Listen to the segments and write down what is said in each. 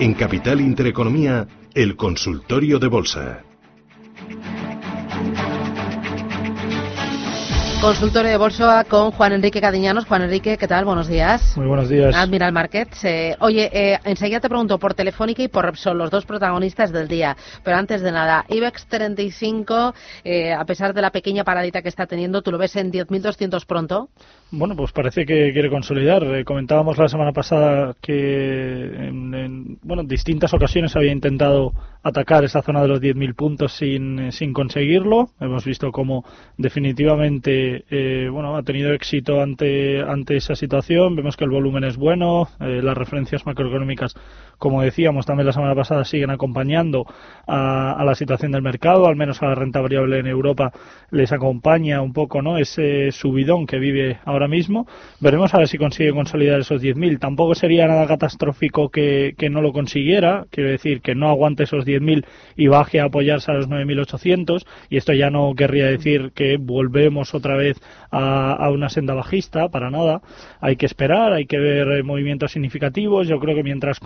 En Capital Intereconomía, el consultorio de bolsa. Consultorio de bolsa con Juan Enrique Cadiñanos. Juan Enrique, ¿qué tal? Buenos días. Muy buenos días. Admiral Markets. Eh, oye, eh, enseguida te pregunto por Telefónica y por Repsol, los dos protagonistas del día. Pero antes de nada, IBEX 35, eh, a pesar de la pequeña paradita que está teniendo, ¿tú lo ves en 10.200 pronto? Bueno, pues parece que quiere consolidar. Eh, comentábamos la semana pasada que en, en, bueno, distintas ocasiones había intentado atacar esa zona de los 10.000 puntos sin, eh, sin conseguirlo. Hemos visto cómo definitivamente eh, bueno, ha tenido éxito ante, ante esa situación. Vemos que el volumen es bueno, eh, las referencias macroeconómicas, como decíamos también la semana pasada, siguen acompañando a, a, la situación del mercado, al menos a la renta variable en Europa les acompaña un poco ¿no? ese subidón que vive ahora mismo. Veremos a ver si consigue consolidar esos 10.000. Tampoco sería nada catastrófico que, no lo consiguiera, quiero decir, que no aguante esos 10.000 y baje a apoyarse a los 9.800 y esto ya no querría decir que volvemos otra vez a, a, una senda bajista, para nada. Hay que esperar, hay que ver movimientos significativos. Yo creo que mientras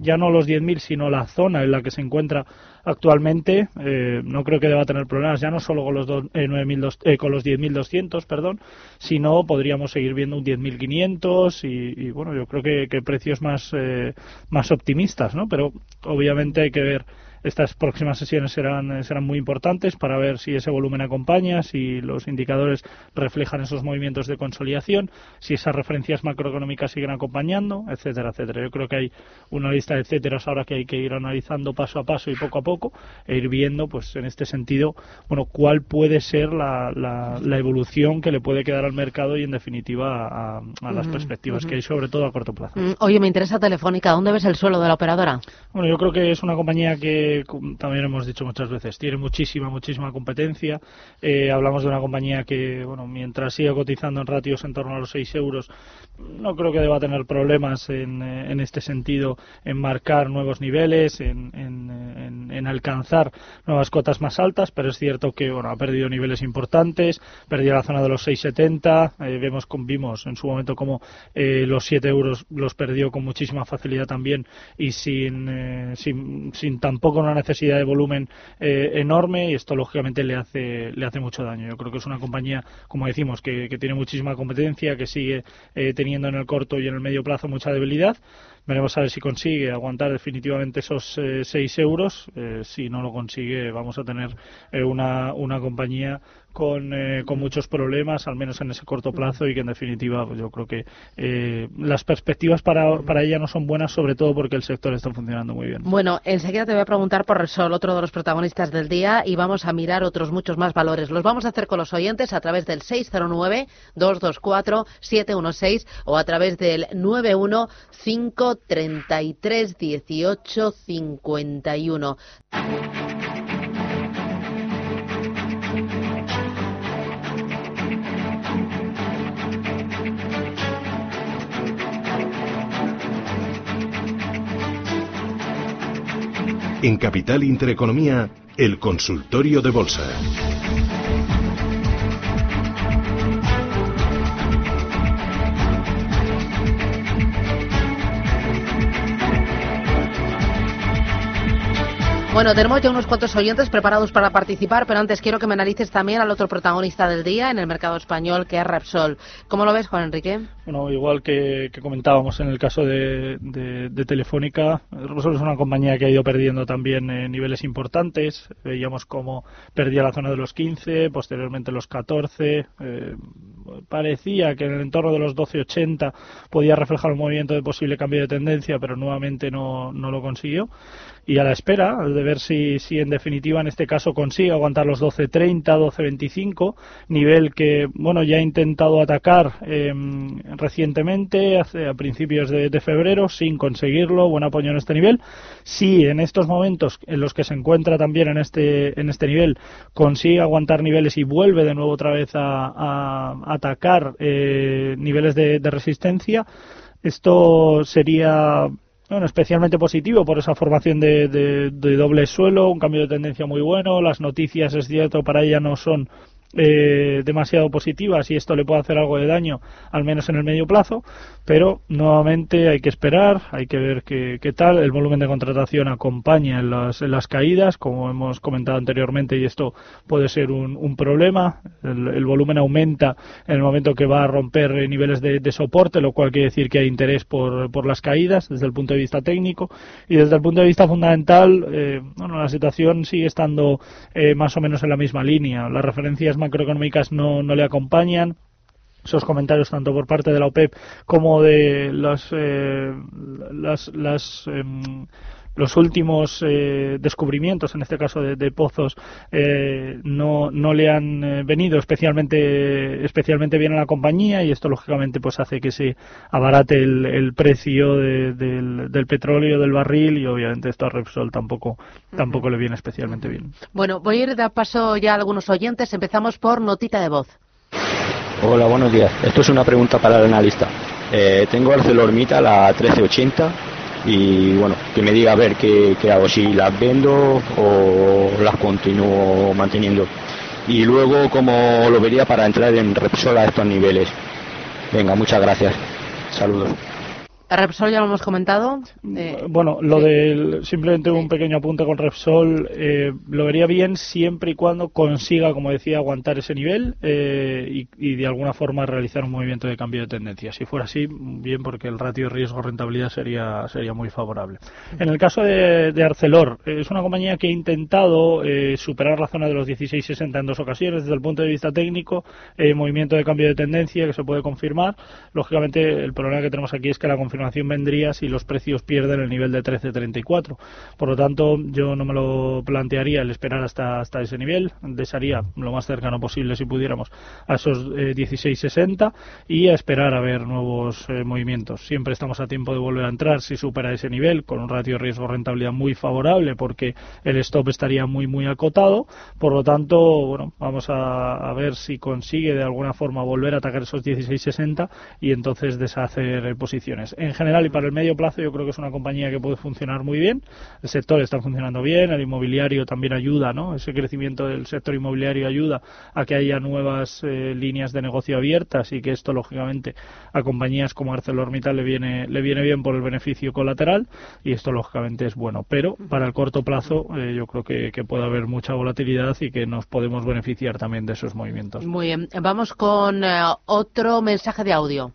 ya no los 10.000, sino la zona en la que se encuentra actualmente, eh, no creo que deba tener problemas ya no solo con los, eh, 9, eh, con los 10.200, perdón, sino podríamos seguir viendo un 10.500 y, y, bueno, yo creo que, que precios más, eh, más optimistas, ¿no? Pero obviamente hay que ver estas próximas sesiones serán, serán muy importantes para ver si ese volumen acompaña, si los indicadores reflejan esos movimientos de consolidación, si esas referencias macroeconómicas siguen acompañando, etcétera, etcétera. Yo creo que hay una lista de etcéteras ahora que hay que ir analizando paso a paso y poco a poco e ir viendo, pues en este sentido, bueno, cuál puede ser la, la, la evolución que le puede quedar al mercado y en definitiva a, a las uh -huh, perspectivas uh -huh. que hay sobre todo a corto plazo. Mm, oye, me interesa Telefónica, ¿dónde ves el suelo de la operadora? Bueno, yo creo que es una compañía que también hemos dicho muchas veces, tiene muchísima, muchísima competencia. Eh, hablamos de una compañía que, bueno, mientras siga cotizando en ratios en torno a los 6 euros, no creo que deba tener problemas en, en este sentido en marcar nuevos niveles, en, en, en, alcanzar nuevas cotas más altas, pero es cierto que, bueno, ha perdido niveles importantes, perdió la zona de los 6,70, eh, vemos, vimos en su momento como eh, los 7 euros los perdió con muchísima facilidad también y sin, eh, sin, sin tampoco una necesidad de volumen eh, enorme y esto lógicamente le hace le hace mucho daño. Yo creo que es una compañía, como decimos, que, que tiene muchísima competencia, que sigue eh, teniendo en el corto y en el medio plazo mucha debilidad. Veremos a ver si consigue aguantar definitivamente esos 6 eh, euros. Eh, si no lo consigue, vamos a tener eh, una, una compañía con, eh, con muchos problemas, al menos en ese corto plazo, y que en definitiva pues yo creo que eh, las perspectivas para, para ella no son buenas, sobre todo porque el sector está funcionando muy bien. Bueno, enseguida te voy a preguntar por Resol, otro de los protagonistas del día, y vamos a mirar otros muchos más valores. Los vamos a hacer con los oyentes a través del 609-224-716 o a través del 915331851. En Capital Intereconomía, el consultorio de bolsa. Bueno, tenemos ya unos cuantos oyentes preparados para participar, pero antes quiero que me analices también al otro protagonista del día en el mercado español, que es Repsol. ¿Cómo lo ves, Juan Enrique? Bueno, igual que, comentábamos en el caso de, Telefónica, Repsol es una compañía que ha ido perdiendo también eh, niveles importantes. Veíamos cómo perdía la zona de los 15, posteriormente los 14. Eh, parecía que en el entorno de los 12.80 podía reflejar un movimiento de posible cambio de tendencia, pero nuevamente no, no lo consiguió. Y a la espera de ver si, si en definitiva en este caso consigue aguantar los 12.30, 12.25, nivel que bueno ya ha intentado atacar em, recientemente, hace, a principios de, febrero, sin conseguirlo, buen apoyo en este nivel. Si en estos momentos en los que se encuentra también en este, en este nivel consigue aguantar niveles y vuelve de nuevo otra vez a, atacar eh, niveles de, de resistencia, esto sería bueno, especialmente positivo por esa formación de, de, doble suelo, un cambio de tendencia muy bueno. Las noticias, es cierto, para ella no son eh, demasiado positivas y esto le puede hacer algo de daño, al menos en el medio plazo, pero nuevamente hay que esperar, hay que ver qué, tal. El volumen de contratación acompaña en las, las, caídas, como hemos comentado anteriormente, y esto puede ser un, un problema. El, volumen aumenta en el momento que va a romper niveles de, soporte, lo cual quiere decir que hay interés por, por, las caídas desde el punto de vista técnico y desde el punto de vista fundamental, eh, bueno, la situación sigue estando eh, más o menos en la misma línea. Las referencias macroeconómicas no, no le acompañan. Esos comentarios tanto por parte de la OPEP como de las, eh, las, las em, los últimos eh, descubrimientos, en este caso de, pozos, eh, no, no le han eh, venido especialmente, especialmente bien a la compañía y esto lógicamente pues hace que se abarate el, el precio del, del, petróleo, del barril y obviamente esto a Repsol tampoco, tampoco le viene especialmente bien. Bueno, voy a ir de paso ya a algunos oyentes. Empezamos por notita de voz. Hola, buenos días. Esto es una pregunta para el analista. Eh, tengo ArcelorMittal la 1380 y bueno, que me diga a ver qué, hago, si las vendo o las continúo manteniendo. Y luego cómo lo vería para entrar en Repsol a estos niveles. Venga, muchas gracias. Saludos. Repsol ya lo hemos comentado. Eh, bueno, lo del simplemente un pequeño apunte con Repsol, eh, lo vería bien siempre y cuando consiga, como decía, aguantar ese nivel eh, y, de alguna forma realizar un movimiento de cambio de tendencia. Si fuera así, bien, porque el ratio riesgo-rentabilidad sería, sería muy favorable. En el caso de, de Arcelor, es una compañía que ha intentado superar la zona de los 16.60 en dos ocasiones desde el punto de vista técnico, movimiento de cambio de tendencia que se puede confirmar. Lógicamente, el problema que tenemos aquí es que la confirmación vendría si los precios pierden el nivel de 13.34. Por lo tanto, yo no me lo plantearía el esperar hasta, hasta ese nivel. Desearía lo más cercano posible, si pudiéramos, a esos 16.60 eh, y a esperar a ver nuevos eh, movimientos. Siempre estamos a tiempo de volver a entrar si supera ese nivel, con un ratio riesgo-rentabilidad muy favorable, porque el stop estaría muy, muy acotado. Por lo tanto, bueno, vamos a, a ver si consigue de alguna forma volver a atacar esos 16.60 y entonces deshacer posiciones en general y para el medio plazo yo creo que es una compañía que puede funcionar muy bien. El sector está funcionando bien, el inmobiliario también ayuda, ¿no? Ese crecimiento del sector inmobiliario ayuda a que haya nuevas eh, líneas de negocio abiertas y que esto lógicamente a compañías como ArcelorMittal le viene le viene bien por el beneficio colateral y esto lógicamente es bueno. Pero para el corto plazo eh, yo creo que, puede haber mucha volatilidad y que nos podemos beneficiar también de esos movimientos. Muy bien, vamos con eh, otro mensaje de audio.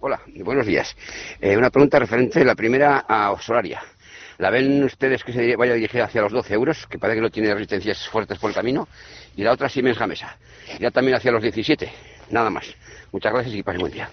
Hola, buenos días. Eh, una pregunta referente, la primera a Solaria. ¿La ven ustedes que se vaya dirigida hacia los 12 euros, que parece que no tiene resistencias fuertes por el camino? Y la otra Siemens Gamesa. Ya también hacia los 17. Nada más. Muchas gracias y pasen buen día.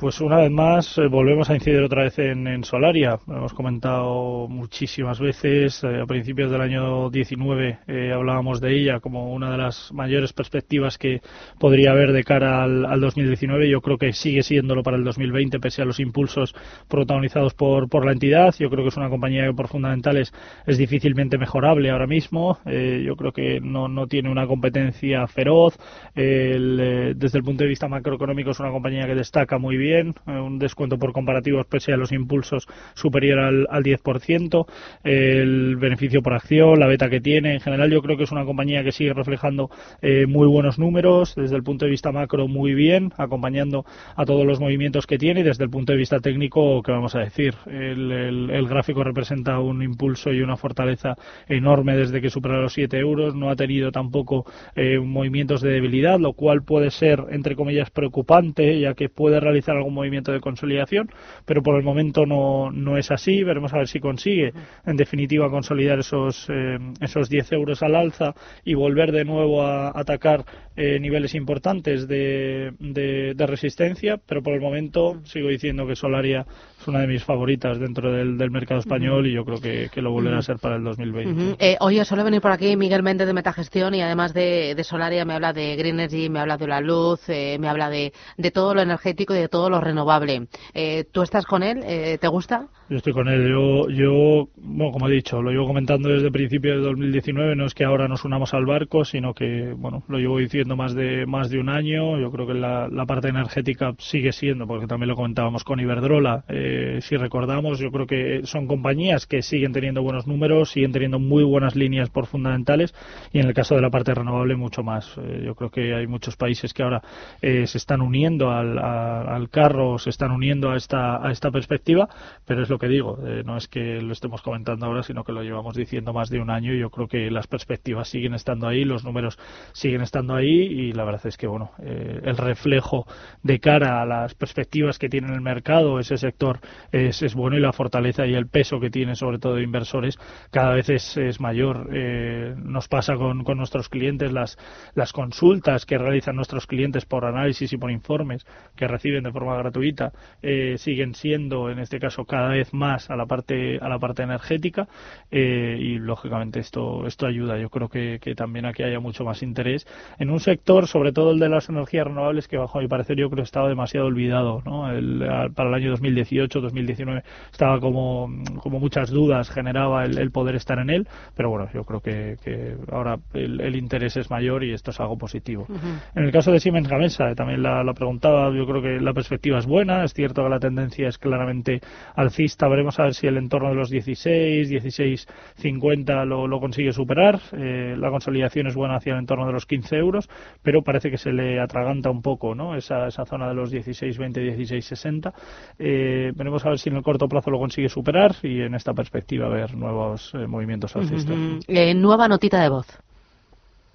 Pues una vez más eh, volvemos a incidir otra vez en, Solaria. hemos comentado muchísimas veces. Eh, a principios del año 19 eh, hablábamos de ella como una de las mayores perspectivas que podría haber de cara al, 2019. Yo creo que sigue siéndolo para el 2020 pese a los impulsos protagonizados por, por la entidad. Yo creo que es una compañía que por fundamentales es difícilmente mejorable ahora mismo. yo creo que no, no tiene una competencia feroz. desde el punto de vista macroeconómico es una compañía que destaca muy bien eh, un descuento por comparativos pese a los impulsos superior al, al 10%, el beneficio por acción, la beta que tiene, en general yo creo que es una compañía que sigue reflejando eh, muy buenos números, desde el punto de vista macro muy bien, acompañando a todos los movimientos que tiene. Y desde el punto de vista técnico, ¿qué vamos a decir? El, gráfico representa un impulso y una fortaleza enorme desde que supera los 7 euros, no ha tenido tampoco eh, movimientos de debilidad, lo cual puede ser, entre comillas, preocupante, ya que puede realizar algún movimiento de consolidación, pero por el momento no, no es así. Veremos a ver si consigue, en definitiva, consolidar esos, eh, esos 10 euros al alza y volver de nuevo a atacar eh, niveles importantes de, de, resistencia, pero por el momento sigo diciendo que Solaria es una de mis favoritas dentro del, del mercado español y yo creo que, que lo volverá a ser para el 2020. eh, oye, suele venir por aquí Miguel Méndez de Metagestión y además de, de Solaria me habla de Green Energy, me habla de la luz, eh, me habla de, de todo lo energético y de todo lo renovable. Eh, ¿Tú estás con él? ¿Te gusta? Yo estoy con él. Yo, yo, bueno, como he dicho, lo llevo comentando desde el principio de 2019. No es que ahora nos unamos al barco, sino que, bueno, lo llevo diciendo más de más de un año. Yo creo que la, la parte energética sigue siendo, porque también lo comentábamos con Iberdrola. Eh, si recordamos, yo creo que son compañías que siguen teniendo buenos números, siguen teniendo muy buenas líneas por fundamentales y en el caso de la parte renovable mucho más. Eh, yo creo que hay muchos países que ahora eh, se están uniendo al, al carro, se están uniendo a esta a esta perspectiva, pero es lo que digo, eh, no es que lo estemos comentando ahora, sino que lo llevamos diciendo más de un año y yo creo que las perspectivas siguen estando ahí, los números siguen estando ahí y la verdad es que, bueno, eh, el reflejo de cara a las perspectivas que tiene el mercado, ese sector es, es bueno y la fortaleza y el peso que tiene sobre todo de inversores cada vez es, es mayor. Eh, nos pasa con, con nuestros clientes las, las consultas que realizan nuestros clientes por análisis y por informes que reciben de forma gratuita eh, siguen siendo en este caso cada vez más a la parte a la parte energética eh, y lógicamente esto esto ayuda yo creo que, que, también aquí haya mucho más interés en un sector sobre todo el de las energías renovables que bajo mi parecer yo creo estaba demasiado olvidado ¿no? el, para el año 2018 2019 estaba como como muchas dudas generaba el, el poder estar en él pero bueno yo creo que, que ahora el, el, interés es mayor y esto es algo positivo uh -huh. en el caso de Siemens Gamesa también la, la preguntaba yo creo que la perspectiva es buena es cierto que la tendencia es claramente alcista veremos a ver si el entorno de los 16, 16, 50 lo, lo consigue superar. Eh, la consolidación es buena hacia el entorno de los 15 euros, pero parece que se le atraganta un poco ¿no? esa, esa zona de los 16, 20, 16, 60. Eh, veremos a ver si en el corto plazo lo consigue superar y en esta perspectiva ver nuevos eh, movimientos alcistas. Uh -huh. nueva notita de voz.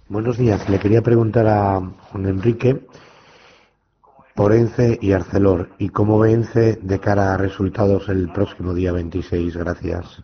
Buenos días. Le quería preguntar a Juan Enrique por ENCE y Arcelor y cómo ve ENCE de cara a resultados el próximo día 26. Gracias.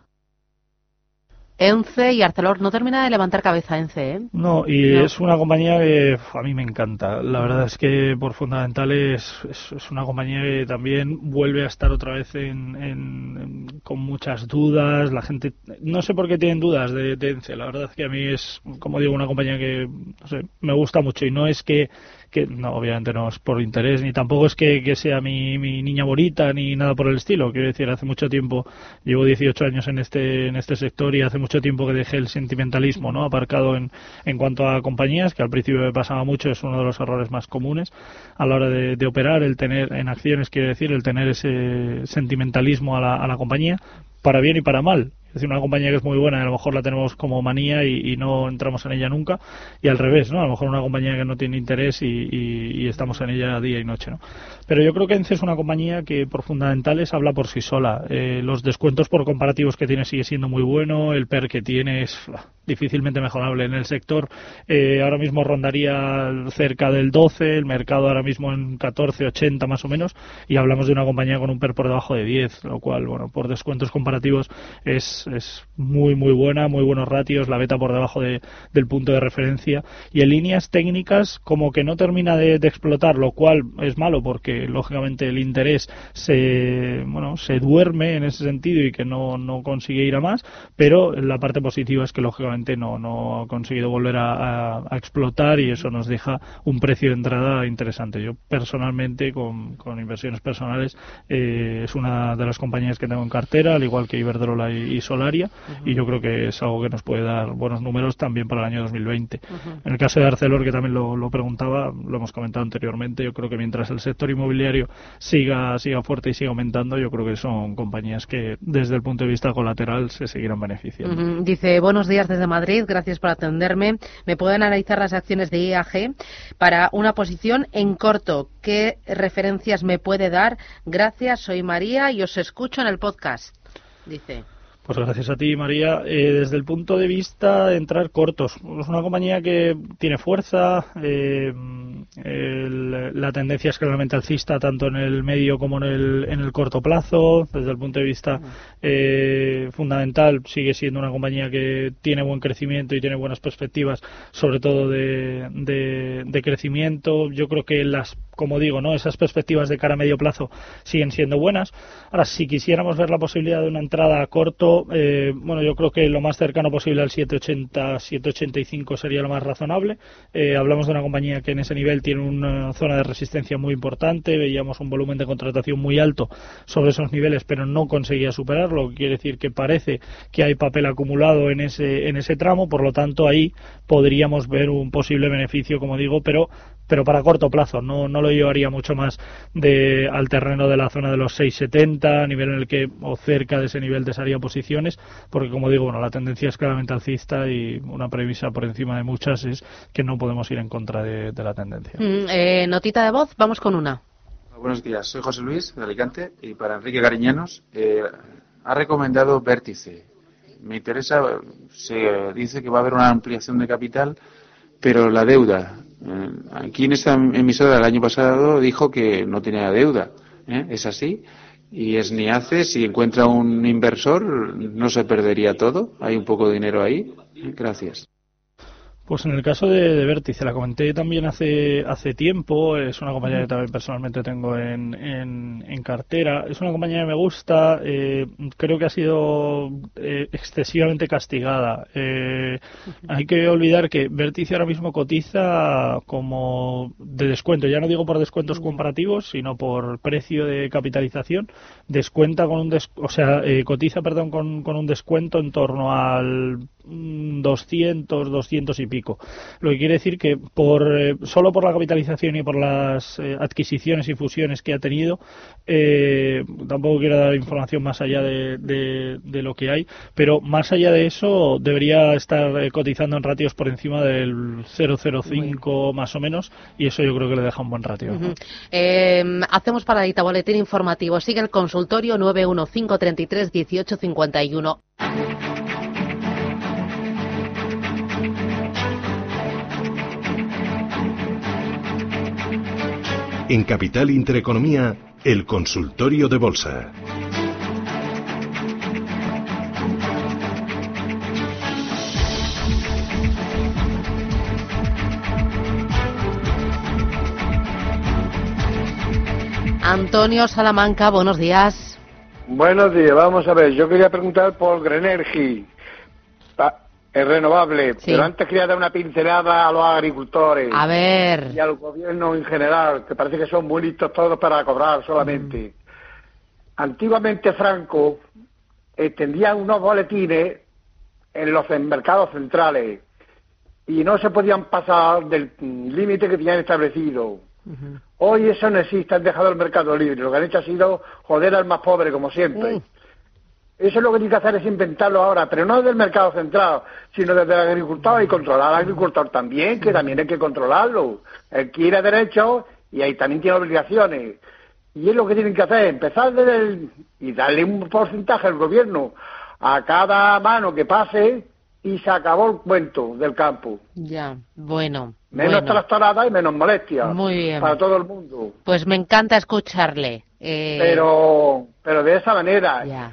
ENCE y Arcelor no termina de levantar cabeza ENCE, ¿eh? No, y no. es una compañía que a mí me encanta. La verdad es que por fundamentales es, es una compañía que también vuelve a estar otra vez en, en, en, con muchas dudas. La gente, no sé por qué tienen dudas de, de ENCE. La verdad es que a mí es, como digo, una compañía que no sé, me gusta mucho y no es que que no, obviamente no es por interés, ni tampoco es que, que sea mi, mi, niña bonita, ni nada por el estilo. Quiero decir, hace mucho tiempo, llevo 18 años en este, en este sector y hace mucho tiempo que dejé el sentimentalismo ¿no? aparcado en, en cuanto a compañías, que al principio me pasaba mucho, es uno de los errores más comunes a la hora de, de operar, el tener en acciones, quiero decir, el tener ese sentimentalismo a la, a la compañía, para bien y para mal es decir, una compañía que es muy buena a lo mejor la tenemos como manía y, y, no entramos en ella nunca. Y al revés, ¿no? A lo mejor una compañía que no tiene interés y, y, y, estamos en ella día y noche, ¿no? Pero yo creo que ENCE es una compañía que por fundamentales habla por sí sola. Eh, los descuentos por comparativos que tiene sigue siendo muy bueno. El PER que tiene es difícilmente mejorable en el sector. Eh, ahora mismo rondaría cerca del 12, el mercado ahora mismo en 14, 80 más o menos. Y hablamos de una compañía con un PER por debajo de 10, lo cual, bueno, por descuentos comparativos es es, muy muy buena, muy buenos ratios, la beta por debajo de, del punto de referencia y en líneas técnicas como que no termina de, de, explotar, lo cual es malo porque lógicamente el interés se bueno se duerme en ese sentido y que no, no consigue ir a más, pero la parte positiva es que lógicamente no, no ha conseguido volver a, a, a explotar y eso nos deja un precio de entrada interesante. Yo personalmente con, con inversiones personales eh, es una de las compañías que tengo en cartera, al igual que Iberdrola y, y Solaria uh -huh. y yo creo que es algo que nos puede dar buenos números también para el año 2020. Uh -huh. En el caso de Arcelor, que también lo, lo, preguntaba, lo hemos comentado anteriormente, yo creo que mientras el sector inmobiliario siga, siga fuerte y siga aumentando, yo creo que son compañías que desde el punto de vista colateral se seguirán beneficiando. Uh -huh. Dice, buenos días desde Madrid, gracias por atenderme. ¿Me pueden analizar las acciones de IAG para una posición en corto? ¿Qué referencias me puede dar? Gracias, soy María y os escucho en el podcast. Dice. Pues gracias a ti, María. Eh, desde el punto de vista de entrar cortos, es una compañía que tiene fuerza, eh, la tendencia es claramente alcista tanto en el medio como en el, en el corto plazo. Desde el punto de vista eh, fundamental, sigue siendo una compañía que tiene buen crecimiento y tiene buenas perspectivas, sobre todo de, de, crecimiento. Yo creo que las, como digo, no esas perspectivas de cara a medio plazo siguen siendo buenas. Ahora, si quisiéramos ver la posibilidad de una entrada a corto, eh, bueno, yo creo que lo más cercano posible al 780, 785 sería lo más razonable. Eh, hablamos de una compañía que en ese nivel tiene una zona de resistencia muy importante, veíamos un volumen de contratación muy alto sobre esos niveles, pero no conseguía superarlo, quiere decir que parece que hay papel acumulado en ese, en ese tramo, por lo tanto ahí podríamos ver un posible beneficio, como digo, pero pero para corto plazo. No, no lo llevaría mucho más de, al terreno de la zona de los 6,70, nivel en el que, o cerca de ese nivel, te posiciones, porque como digo, bueno, la tendencia es claramente alcista y una premisa por encima de muchas es que no podemos ir en contra de, la tendencia. Mm, eh, notita de voz, vamos con una. Buenos días, soy José Luis de Alicante y para Enrique Cariñanos eh, ha recomendado Vértice. Me interesa, se dice que va a haber una ampliación de capital, pero la deuda, aquí en esta emisora del año pasado dijo que no tenía deuda. ¿eh? ¿Es así? Y es ni hace, si encuentra un inversor, no se perdería todo. Hay un poco de dinero ahí. Gracias. Pues en el caso de, de Vértice, la comenté también hace, hace tiempo, es una compañía que también personalmente tengo en, en, cartera, es una compañía que me gusta, eh, creo que ha sido eh, excesivamente castigada. Eh, hay que olvidar que Vértice ahora mismo cotiza como de descuento, ya no digo por descuentos comparativos, sino por precio de capitalización, descuenta con un o sea, cotiza perdón con, con un descuento en torno al 200, 200 y pico. Lo que quiere decir que por eh, solo por la capitalización y por las eh, adquisiciones y fusiones que ha tenido, eh, tampoco quiero dar información más allá de, de, lo que hay, pero más allá de eso debería estar cotizando en ratios por encima del 005 más o menos y eso yo creo que le deja un buen ratio. hacemos paradita, boletín informativo. Sigue el consultorio 91533 En Capital Intereconomía, el consultorio de bolsa. Antonio Salamanca, buenos días. Buenos días, vamos a ver, yo quería preguntar por Grenergy. Es renovable, pero antes quería dar una pincelada a los agricultores. A ver. Y al gobierno en general, que parece que son muy listos todos para cobrar solamente. Mm. Antiguamente Franco extendía unos boletines en los mercados centrales y no se podían pasar del límite que tenían establecido. Hoy eso no existe, han dejado el mercado libre. Lo que han hecho ha sido joder al más pobre, como siempre. Eso es lo que tiene que hacer es inventarlo ahora, pero no desde el mercado central, sino desde el agricultor y controlar al agricultor también, que también hay que controlarlo. Él quiere derechos y ahí también tiene obligaciones. Y es lo que tienen que hacer, empezar desde el, y darle un porcentaje al gobierno a cada mano que pase y se acabó el cuento del campo. Ya, bueno. Menos trastornada y menos molestia. Muy bien. Para todo el mundo. Pues me encanta escucharle. Eh, pero, pero de esa manera. Ya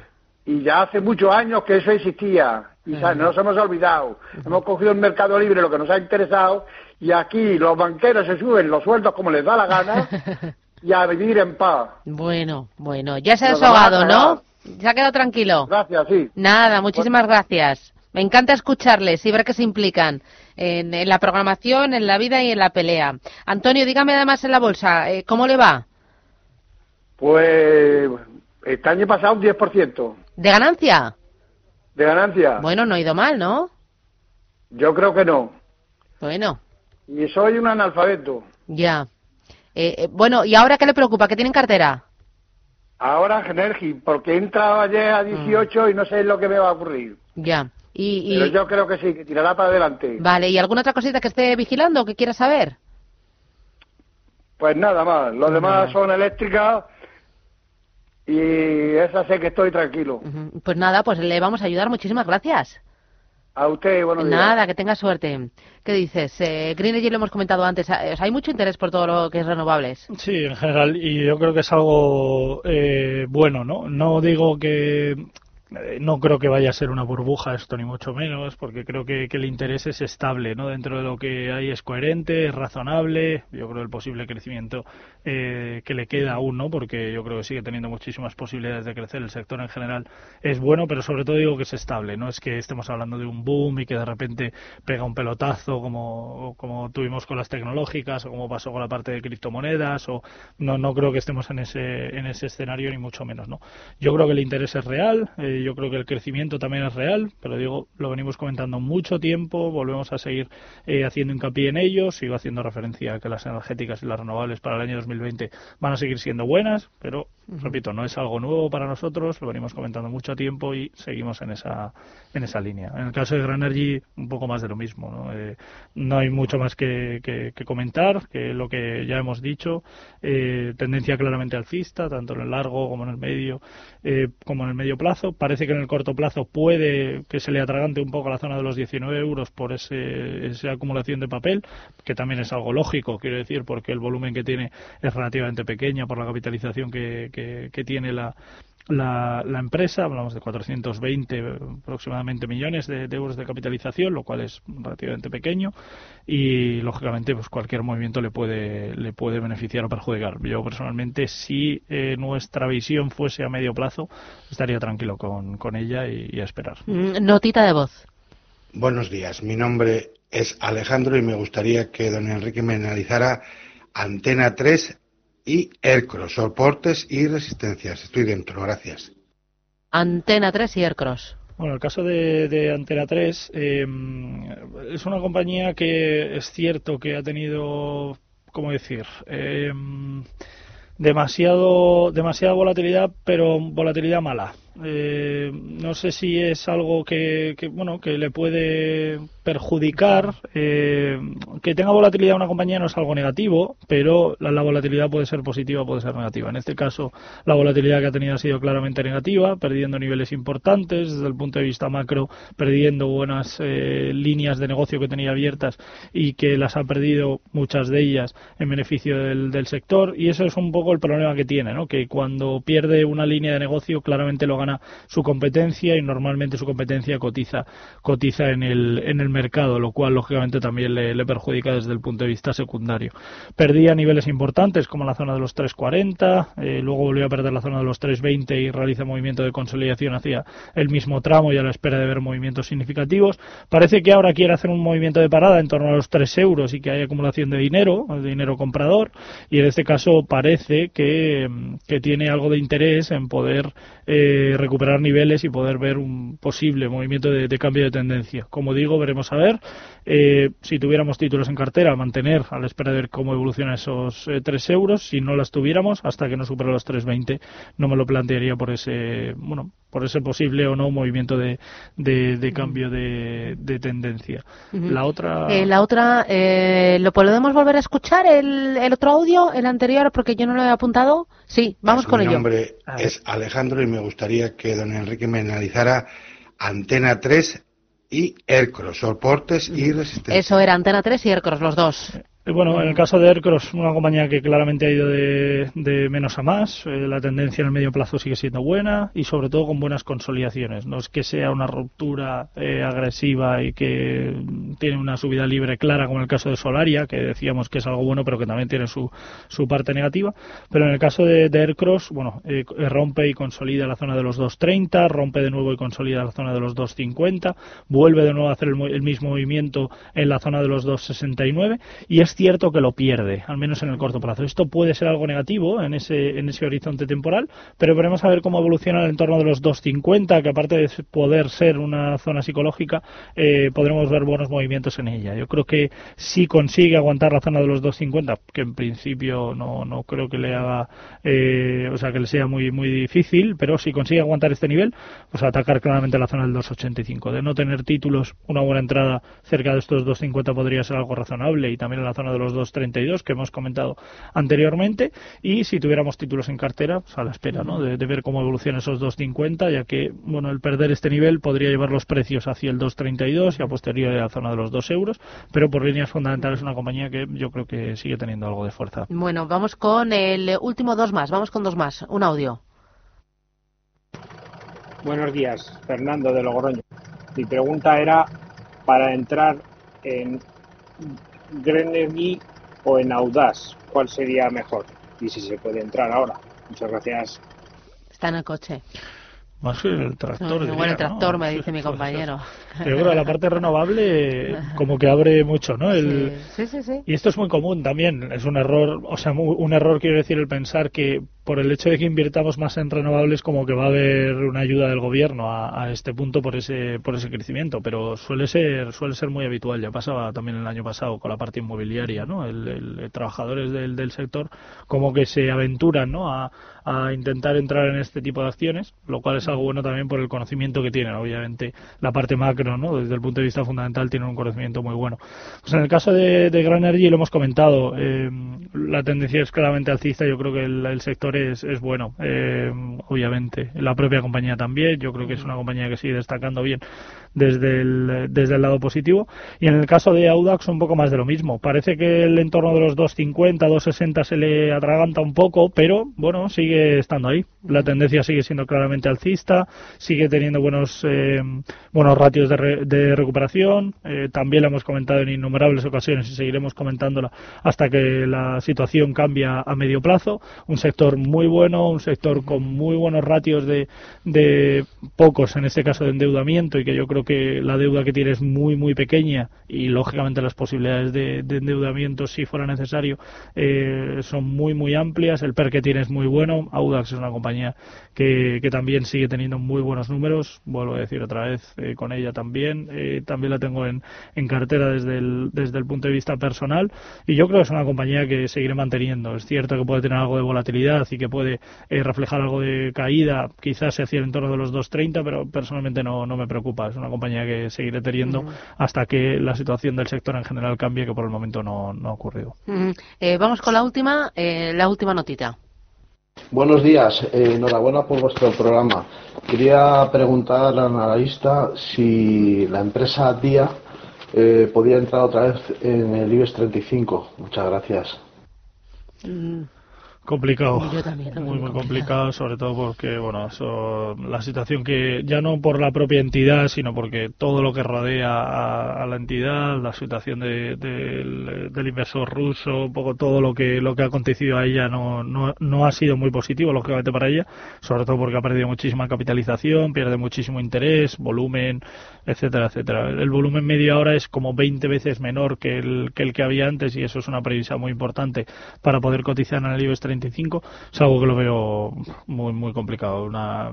y ya hace muchos años que eso existía y no nos hemos olvidado. Hemos cogido el mercado libre lo que nos ha interesado y aquí los banqueros se suben los sueldos como les da la gana y a vivir en paz. Bueno, bueno, ya se ha desahogado, ¿no? Se ha quedado tranquilo. Gracias, sí. Nada, muchísimas gracias. Me encanta escucharles y ver que se implican en, la programación, en la vida y en la pelea. Antonio, dígame además en la bolsa, eh, ¿cómo le va? Pues este año pasado un 10%. ¿De ganancia? De ganancia. Bueno, no ha ido mal, ¿no? Yo creo que no. Bueno. Y soy un analfabeto. Ya. Eh, eh, bueno, ¿y ahora qué le preocupa? ¿Qué tiene en cartera? Ahora Genergi, porque he entrado ayer a 18 mm. y no sé lo que me va a ocurrir. Ya. Y, Pero yo creo que sí, que tirará para adelante. Vale, ¿y alguna otra cosita que esté vigilando o que quiera saber? Pues nada más, los demás son eléctricas y esa sé que estoy tranquilo. Pues nada, pues le vamos a ayudar. Muchísimas gracias. A usted, buenos días. Nada, que tenga suerte. ¿Qué dices? Eh, Green Energy lo hemos comentado antes. eh, o sea, hay mucho interés por todo lo que es renovables. Sí, en general, y yo creo que es algo eh, bueno, ¿no? No digo que eh, no creo que vaya a ser una burbuja esto ni mucho menos porque creo que, que el interés es estable no dentro de lo que hay es coherente es razonable yo creo el posible crecimiento eh, que le queda aún no porque yo creo que sigue teniendo muchísimas posibilidades de crecer. El sector en general es bueno pero sobre todo digo que es estable no es que estemos hablando de un boom y que de repente pega un pelotazo como como tuvimos con las tecnológicas o como pasó con la parte de criptomonedas o no no creo que estemos en ese en ese escenario ni mucho menos no yo creo que el interés es real eh, yo creo que el crecimiento también es real, pero digo, lo venimos comentando mucho tiempo, volvemos a seguir eh, haciendo hincapié en ello, sigo haciendo referencia a que las energéticas y las renovables para el año 2020 van a seguir siendo buenas, pero repito, no es algo nuevo para nosotros, lo venimos comentando mucho tiempo y seguimos en esa en esa línea. En el caso de Gran Energy, un poco más de lo mismo. No, eh, no hay mucho más que, que, que, comentar que lo que ya hemos dicho. Eh, tendencia claramente alcista, tanto en el largo como en el medio, eh, como en el medio plazo. Parece que en el corto plazo puede que se le atragante un poco a la zona de los 19 euros por ese, esa acumulación de papel, que también es algo lógico, quiero decir, porque el volumen que tiene es relativamente pequeño por la capitalización que, que, que tiene la, la, la, empresa, hablamos de 420 aproximadamente millones de, de, euros de capitalización, lo cual es relativamente pequeño y lógicamente pues cualquier movimiento le puede le puede beneficiar o perjudicar. Yo personalmente si eh, nuestra visión fuese a medio plazo estaría tranquilo con, con ella y, y a esperar. Notita de voz. Buenos días, mi nombre es Alejandro y me gustaría que don Enrique me analizara Antena 3 y Aircross, soportes y resistencias. Estoy dentro, gracias. Antena 3 y Aircross. Bueno, el caso de, de Antena 3 eh, es una compañía que es cierto que ha tenido, ¿cómo decir? Eh, demasiado, demasiada volatilidad, pero volatilidad mala. Eh, no sé si es algo que, que, bueno que le puede perjudicar eh, que tenga volatilidad una compañía no es algo negativo pero la, la, volatilidad puede ser positiva puede ser negativa. En este caso la volatilidad que ha tenido ha sido claramente negativa perdiendo niveles importantes desde el punto de vista macro perdiendo buenas eh, líneas de negocio que tenía abiertas y que las ha perdido muchas de ellas en beneficio del, del sector. Y eso es un poco el problema que tiene ¿no? que cuando pierde una línea de negocio claramente lo gana su competencia y normalmente su competencia cotiza cotiza en el en el mercado lo cual lógicamente también le, le perjudica desde el punto de vista secundario. Perdía niveles importantes como la zona de los 340 eh, luego volvió a perder la zona de los 320 y realiza movimiento de consolidación hacia el mismo tramo y a la espera de ver movimientos significativos. Parece que ahora quiere hacer un movimiento de parada en torno a los 3 euros y que hay acumulación de dinero de dinero comprador y en este caso parece que, que tiene algo de interés en poder eh, recuperar niveles y poder ver un posible movimiento de, cambio de tendencia. Como digo, veremos a ver. Eh, si tuviéramos títulos en cartera, mantener a la espera de ver cómo evolucionan esos eh, 3 euros. Si no las tuviéramos, hasta que no supera los 3,20, no me lo plantearía por ese, bueno, por ese posible o no movimiento de, de, de cambio de, de tendencia. Uh -huh. La otra. Eh, la otra, eh, ¿lo podemos volver a escuchar el, el, otro audio, el anterior, porque yo no lo he apuntado? Sí, vamos pues con mi ello. Mi nombre es Alejandro y me gustaría que don Enrique me analizara Antena 3 y Aircross, soportes y resistencia. Eso era Antena 3 y Aircross, los dos. Bueno, en el caso de Aircross, una compañía que claramente ha ido de, de menos a más, eh, la tendencia en el medio plazo sigue siendo buena y sobre todo con buenas consolidaciones. No es que sea una ruptura eh, agresiva y que tiene una subida libre clara como en el caso de Solaria, que decíamos que es algo bueno pero que también tiene su, su parte negativa. Pero en el caso de, de Aircross, bueno, eh, rompe y consolida la zona de los 2.30, rompe de nuevo y consolida la zona de los 2.50, vuelve de nuevo a hacer el, el mismo movimiento en la zona de los 2.69 y es cierto que lo pierde, al menos en el corto plazo. Esto puede ser algo negativo en ese, en ese horizonte temporal, pero veremos a ver cómo evoluciona el entorno de los 2.50, que aparte de poder ser una zona psicológica, eh, podremos ver buenos movimientos en ella. Yo creo que si consigue aguantar la zona de los 2.50, que en principio no, no creo que le haga, eh, o sea, que le sea muy, muy difícil, pero si consigue aguantar este nivel, pues atacar claramente la zona del 2.85. De no tener títulos, una buena entrada cerca de estos 2.50 podría ser algo razonable y también en la zona de los 2.32 que hemos comentado anteriormente y si tuviéramos títulos en cartera, pues a la espera ¿no? de, ver cómo evolucionan esos 2.50, ya que bueno el perder este nivel podría llevar los precios hacia el 2.32 y a posteriori a la zona de los 2 euros, pero por líneas fundamentales es una compañía que yo creo que sigue teniendo algo de fuerza. Bueno, vamos con el último dos más, vamos con dos más, un audio. Buenos días, Fernando de Logroño. Mi pregunta era para entrar en Grenergy o en Audaz, ¿cuál sería mejor? Y si se puede entrar ahora. Muchas gracias. Está en el coche. Más que el tractor. bueno, el tractor, me dice mi compañero. Que la parte renovable como que abre mucho, ¿no? El, sí, sí, sí, Y esto es muy común también. Es un error, o sea, un error quiero decir el pensar que por el hecho de que invirtamos más en renovables, como que va a haber una ayuda del gobierno a, este punto por ese por ese crecimiento, pero suele ser suele ser muy habitual. Ya pasaba también el año pasado con la parte inmobiliaria, ¿no? El, trabajadores del, del sector como que se aventuran, ¿no? A, a intentar entrar en este tipo de acciones, lo cual es algo bueno también por el conocimiento que tienen. Obviamente, la parte macro, ¿no? Desde el punto de vista fundamental, tienen un conocimiento muy bueno. Pues en el caso de, de Gran Energy, lo hemos comentado, eh, la tendencia es claramente alcista. Yo creo que el, el sector es, bueno, eh, obviamente. La propia compañía también, yo creo que es una compañía que sigue destacando bien desde el, desde el lado positivo. Y en el caso de Audax, un poco más de lo mismo. Parece que el entorno de los 2.50, 2.60 se le atraganta un poco, pero bueno, sigue estando ahí. La tendencia sigue siendo claramente alcista, sigue teniendo buenos, eh, buenos ratios de, de recuperación. Eh, también la hemos comentado en innumerables ocasiones y seguiremos comentándola hasta que la situación cambia a medio plazo. Un sector muy bueno, un sector con muy buenos ratios de, de pocos, en este caso de endeudamiento, y que yo creo que la deuda que tiene es muy, muy pequeña y lógicamente las posibilidades de, endeudamiento, si fuera necesario, eh, son muy, muy amplias. El PER que tiene es muy bueno. Audax es una compañía que, que también sigue teniendo muy buenos números. Vuelvo a decir otra vez eh, con ella también. Eh, también la tengo en, en cartera desde el, desde el punto de vista personal y yo creo que es una compañía que seguiré manteniendo. Es cierto que puede tener algo de volatilidad y que puede reflejar algo de caída, quizás hacia el entorno de los 2.30, pero personalmente no, no me preocupa. Es una compañía que seguiré teniendo hasta que la situación del sector en general cambie, que por el momento no, no ha ocurrido. Eh, vamos con la última, eh, la última notita. Buenos días, eh, enhorabuena por vuestro programa. Quería preguntar al analista si la empresa DIA podía entrar otra vez en el IBEX 35. Muchas gracias. Mm. Complicado. muy, muy complicado. sobre todo porque, bueno, eso, la situación que, ya no por la propia entidad, sino porque todo lo que rodea a, la entidad, la situación de, del, inversor ruso, un poco todo lo que, lo que ha acontecido a ella no, no, no ha sido muy positivo, lógicamente, para ella, sobre todo porque ha perdido muchísima capitalización, pierde muchísimo interés, volumen, etcétera, etcétera. El volumen medio ahora es como 20 veces menor que el que, el que había antes y eso es una previsión muy importante para poder cotizar en el IBEX 30 es algo que lo veo muy muy complicado. Una,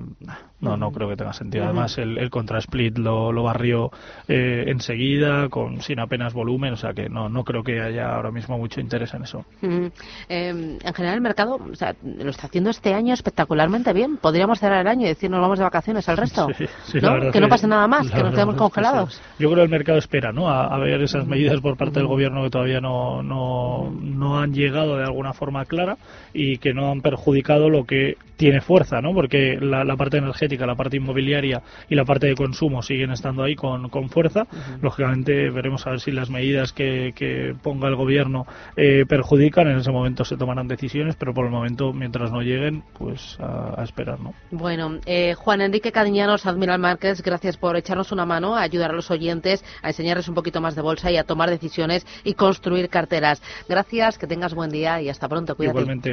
no, no creo que tenga sentido. Además, el, el contra split lo, lo barrió eh, enseguida, con sin apenas volumen, o sea que no, no creo que haya ahora mismo mucho interés en eso. Em, en general, el mercado o sea, lo está haciendo este año espectacularmente bien. Podríamos cerrar el año y decir nos vamos de vacaciones al resto. que no pase nada más, que nos quedemos congelados. Yo creo que el mercado espera ¿no? a, ver esas medidas por parte del gobierno que todavía no, no, no han llegado de alguna forma clara y que no han perjudicado lo que tiene fuerza, ¿no? Porque la, la parte energética, la parte inmobiliaria y la parte de consumo siguen estando ahí con, con fuerza. Lógicamente veremos a ver si las medidas que, que ponga el gobierno eh, perjudican. En ese momento se tomarán decisiones, pero por el momento, mientras no lleguen, pues a, esperar, ¿no? Bueno, eh, Juan Enrique Cadiñanos, Admiral Márquez, gracias por echarnos una mano, a ayudar a los oyentes, a enseñarles un poquito más de bolsa y a tomar decisiones y construir carteras. Gracias, que tengas buen día y hasta pronto. Cuídate. Igualmente,